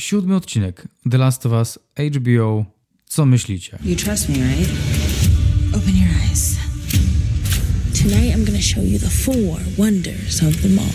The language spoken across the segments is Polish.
Siódmy odcinek The Last of Us HBO. Co myślicie? You trust me, right? Open your eyes. Tonight I'm gonna show you the four wonders of the mall.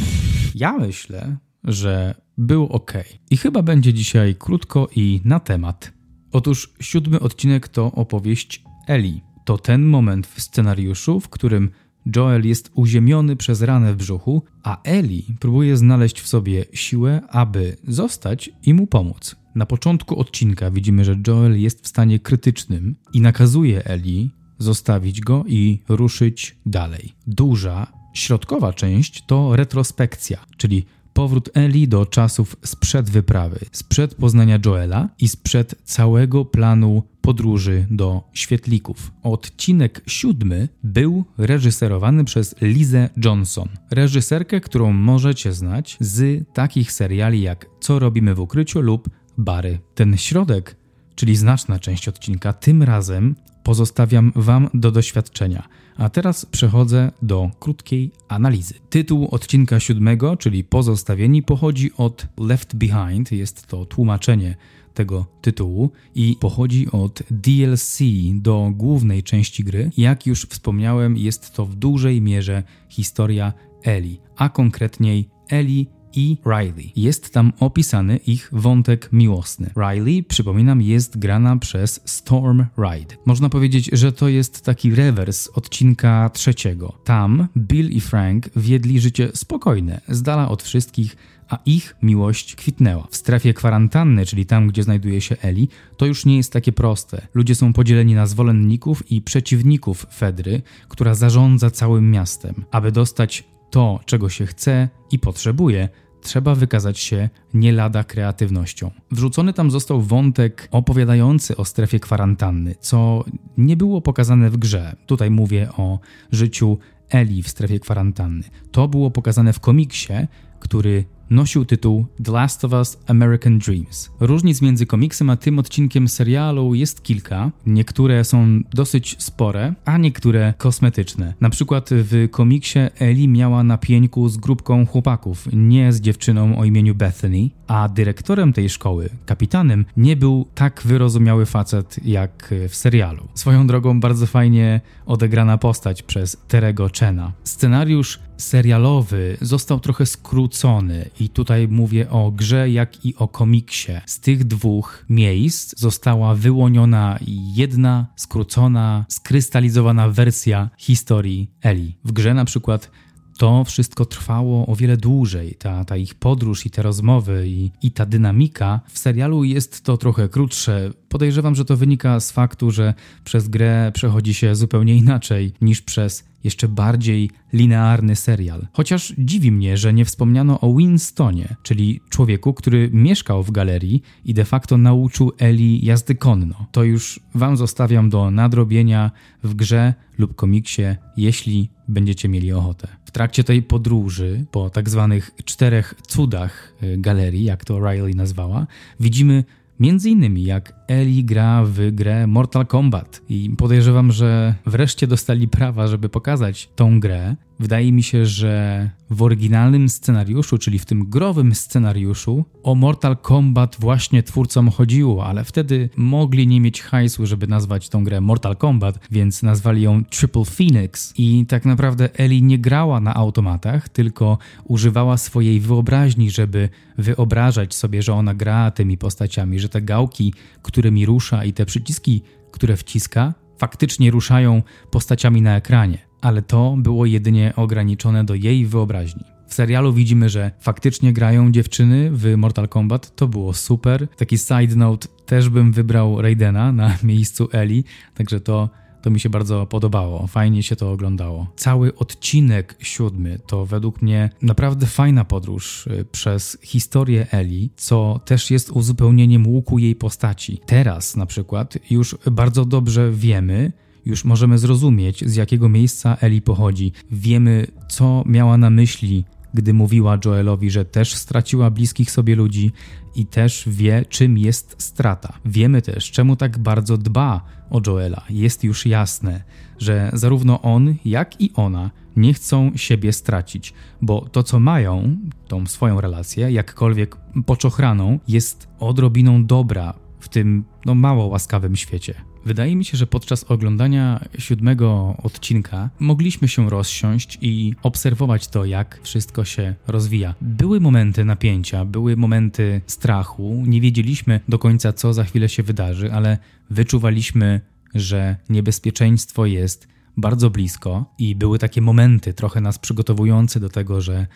Ja myślę, że był ok. I chyba będzie dzisiaj krótko i na temat. Otóż siódmy odcinek to opowieść Eli. To ten moment w scenariuszu, w którym Joel jest uziemiony przez ranę w brzuchu, a Eli próbuje znaleźć w sobie siłę, aby zostać i mu pomóc. Na początku odcinka widzimy, że Joel jest w stanie krytycznym i nakazuje Eli zostawić go i ruszyć dalej. Duża, środkowa część to retrospekcja, czyli powrót Eli do czasów sprzed wyprawy, sprzed poznania Joela i sprzed całego planu podróży do świetlików. Odcinek siódmy był reżyserowany przez Lizę Johnson, reżyserkę, którą możecie znać z takich seriali jak Co robimy w ukryciu lub Bary. Ten środek, czyli znaczna część odcinka, tym razem pozostawiam Wam do doświadczenia. A teraz przechodzę do krótkiej analizy. Tytuł odcinka siódmego, czyli Pozostawieni, pochodzi od Left Behind, jest to tłumaczenie tego tytułu i pochodzi od DLC do głównej części gry. Jak już wspomniałem, jest to w dużej mierze historia Eli, a konkretniej Eli i Riley. Jest tam opisany ich wątek miłosny. Riley, przypominam, jest grana przez Storm Ride. Można powiedzieć, że to jest taki rewers odcinka trzeciego. Tam Bill i Frank wiedli życie spokojne, z dala od wszystkich, a ich miłość kwitnęła. W strefie kwarantanny, czyli tam, gdzie znajduje się Eli, to już nie jest takie proste. Ludzie są podzieleni na zwolenników i przeciwników Fedry, która zarządza całym miastem. Aby dostać to, czego się chce i potrzebuje, trzeba wykazać się nie lada kreatywnością. Wrzucony tam został wątek opowiadający o strefie kwarantanny, co nie było pokazane w grze. Tutaj mówię o życiu Eli w strefie kwarantanny. To było pokazane w komiksie, który nosił tytuł The Last of Us American Dreams. Różnic między komiksem a tym odcinkiem serialu jest kilka. Niektóre są dosyć spore, a niektóre kosmetyczne. Na przykład w komiksie Ellie miała na pieńku z grupką chłopaków, nie z dziewczyną o imieniu Bethany, a dyrektorem tej szkoły, kapitanem, nie był tak wyrozumiały facet jak w serialu. Swoją drogą bardzo fajnie odegrana postać przez Terego Chena. Scenariusz serialowy został trochę skrócony i tutaj mówię o grze jak i o komiksie. Z tych dwóch miejsc została wyłoniona jedna skrócona, skrystalizowana wersja historii Eli. W grze na przykład to wszystko trwało o wiele dłużej. Ta, ta ich podróż i te rozmowy i, i ta dynamika. W serialu jest to trochę krótsze. Podejrzewam, że to wynika z faktu, że przez grę przechodzi się zupełnie inaczej niż przez jeszcze bardziej linearny serial. Chociaż dziwi mnie, że nie wspomniano o Winstonie, czyli człowieku, który mieszkał w galerii i de facto nauczył Eli jazdy konno. To już Wam zostawiam do nadrobienia w grze lub komiksie, jeśli będziecie mieli ochotę. W trakcie tej podróży po tak zwanych czterech cudach y, galerii, jak to Riley nazwała, widzimy Między innymi jak Eli gra w grę Mortal Kombat i podejrzewam, że wreszcie dostali prawa, żeby pokazać tą grę. Wydaje mi się, że w oryginalnym scenariuszu, czyli w tym growym scenariuszu, o Mortal Kombat właśnie twórcom chodziło, ale wtedy mogli nie mieć hajsu, żeby nazwać tą grę Mortal Kombat, więc nazwali ją Triple Phoenix. I tak naprawdę Eli nie grała na automatach, tylko używała swojej wyobraźni, żeby wyobrażać sobie, że ona gra tymi postaciami, że te gałki, którymi rusza i te przyciski, które wciska, faktycznie ruszają postaciami na ekranie, ale to było jedynie ograniczone do jej wyobraźni. W serialu widzimy, że faktycznie grają dziewczyny w Mortal Kombat, to było super. Taki side note, też bym wybrał Raidena na miejscu Eli, także to to mi się bardzo podobało, fajnie się to oglądało. Cały odcinek siódmy to według mnie naprawdę fajna podróż y, przez historię Eli, co też jest uzupełnieniem łuku jej postaci. Teraz na przykład już bardzo dobrze wiemy, już możemy zrozumieć, z jakiego miejsca Eli pochodzi. Wiemy, co miała na myśli gdy mówiła Joelowi, że też straciła bliskich sobie ludzi i też wie, czym jest strata. Wiemy też, czemu tak bardzo dba o Joela. Jest już jasne, że zarówno on, jak i ona nie chcą siebie stracić, bo to, co mają, tą swoją relację, jakkolwiek poczochraną, jest odrobiną dobra w tym no, mało łaskawym świecie. Wydaje mi się, że podczas oglądania siódmego odcinka mogliśmy się rozsiąść i obserwować to, jak wszystko się rozwija. Były momenty napięcia, były momenty strachu, nie wiedzieliśmy do końca, co za chwilę się wydarzy, ale wyczuwaliśmy, że niebezpieczeństwo jest bardzo blisko i były takie momenty trochę nas przygotowujące do tego, że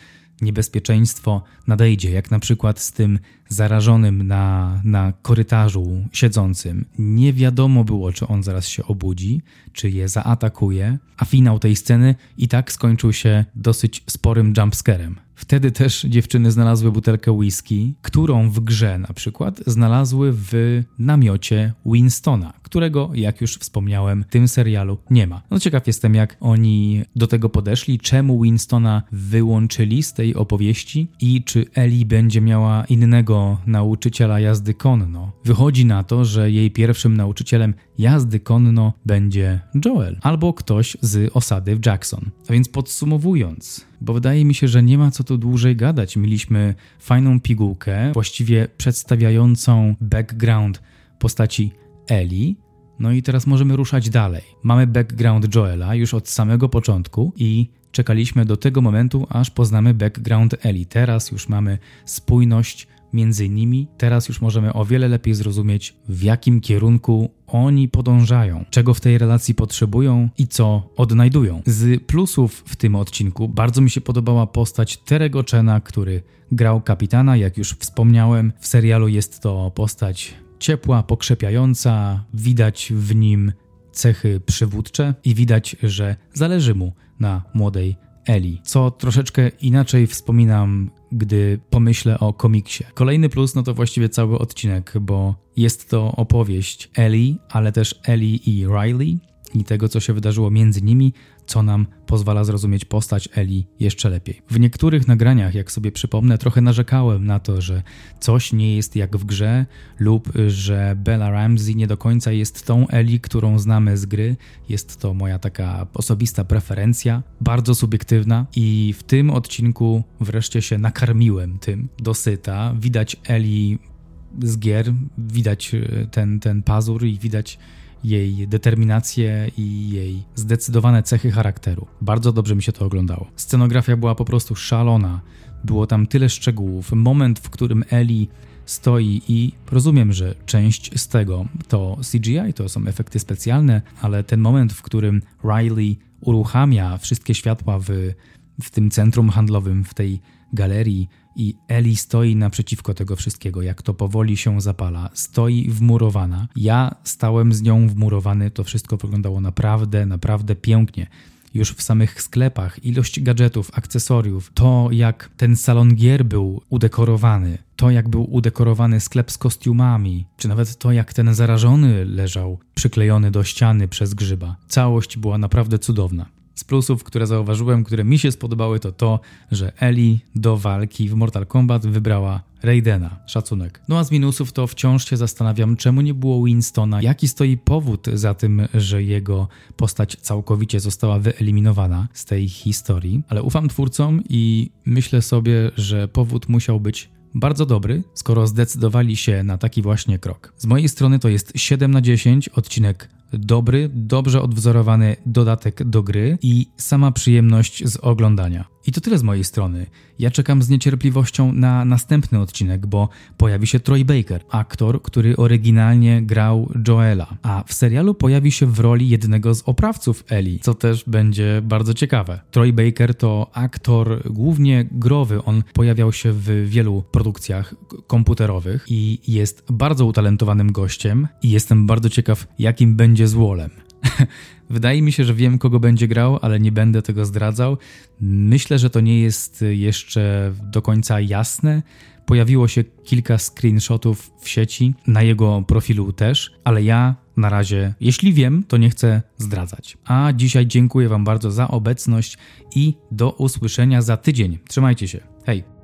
niebezpieczeństwo nadejdzie, jak na przykład z tym zarażonym na, na korytarzu siedzącym. Nie wiadomo było, czy on zaraz się obudzi, czy je zaatakuje, a finał tej sceny i tak skończył się dosyć sporym jumpscarem. Wtedy też dziewczyny znalazły butelkę whisky, którą w grze na przykład znalazły w namiocie Winstona, którego, jak już wspomniałem, w tym serialu nie ma. No ciekaw jestem, jak oni do tego podeszli, czemu Winstona wyłączyli z tej opowieści i czy Ellie będzie miała innego nauczyciela jazdy konno. Wychodzi na to, że jej pierwszym nauczycielem jazdy konno będzie Joel albo ktoś z osady w Jackson. A więc podsumowując, bo wydaje mi się, że nie ma co tu dłużej gadać. Mieliśmy fajną pigułkę, właściwie przedstawiającą background postaci Eli. No i teraz możemy ruszać dalej. Mamy background Joela już od samego początku i czekaliśmy do tego momentu, aż poznamy background Eli. Teraz już mamy spójność między nimi. Teraz już możemy o wiele lepiej zrozumieć, w jakim kierunku oni podążają, czego w tej relacji potrzebują i co odnajdują. Z plusów w tym odcinku bardzo mi się podobała postać Terego Chena, który grał kapitana, jak już wspomniałem. W serialu jest to postać ciepła, pokrzepiająca, widać w nim cechy przywódcze i widać, że zależy mu na młodej Eli, co troszeczkę inaczej wspominam, gdy pomyślę o komiksie. Kolejny plus no to właściwie cały odcinek, bo jest to opowieść Eli, ale też Eli i Riley i tego, co się wydarzyło między nimi, co nam pozwala zrozumieć postać Eli jeszcze lepiej. W niektórych nagraniach, jak sobie przypomnę, trochę narzekałem na to, że coś nie jest jak w grze, lub że Bella Ramsey nie do końca jest tą Eli, którą znamy z gry. Jest to moja taka osobista preferencja, bardzo subiektywna, i w tym odcinku wreszcie się nakarmiłem tym dosyta. Widać Eli z gier, widać e, ten, ten pazur i widać jej determinację i jej zdecydowane cechy charakteru. Bardzo dobrze mi się to oglądało. Scenografia była po prostu szalona. Było tam tyle szczegółów. Moment, w którym Eli stoi i rozumiem, że część z tego to CGI, to są efekty specjalne, ale ten moment, w którym Riley uruchamia wszystkie światła w, w tym centrum handlowym, w tej galerii i Eli stoi naprzeciwko tego wszystkiego, jak to powoli się zapala, stoi wmurowana. Ja stałem z nią wmurowany, to wszystko wyglądało naprawdę, naprawdę pięknie już w samych sklepach, ilość gadżetów, akcesoriów, to jak ten salon gier był udekorowany, to jak był udekorowany sklep z kostiumami, czy nawet to jak ten zarażony leżał przyklejony do ściany przez grzyba. Całość była naprawdę cudowna. Z plusów, które zauważyłem, które mi się spodobały, to to, że Eli do walki w Mortal Kombat wybrała Raidena. Szacunek. No a z minusów to wciąż się zastanawiam, czemu nie było Winstona, jaki stoi powód za tym, że jego postać całkowicie została wyeliminowana z tej historii, ale ufam twórcom i myślę sobie, że powód musiał być bardzo dobry, skoro zdecydowali się na taki właśnie krok. Z mojej strony to jest 7 na 10, odcinek dobry, dobrze odwzorowany dodatek do gry i sama przyjemność z oglądania. I to tyle z mojej strony. Ja czekam z niecierpliwością na następny odcinek, bo pojawi się Troy Baker, aktor, który oryginalnie grał Joela, a w serialu pojawi się w roli jednego z oprawców Eli, co też będzie bardzo ciekawe. Troy Baker to aktor głównie growy, on pojawiał się w wielu produkcjach komputerowych i jest bardzo utalentowanym gościem i jestem bardzo ciekaw, jakim będzie złolem. Wydaje mi się, że wiem, kogo będzie grał, ale nie będę tego zdradzał. Myślę, że to nie jest jeszcze do końca jasne. Pojawiło się kilka screenshotów w sieci, na jego profilu też, ale ja na razie, jeśli wiem, to nie chcę zdradzać. A dzisiaj dziękuję Wam bardzo za obecność i do usłyszenia za tydzień. Trzymajcie się. Hej!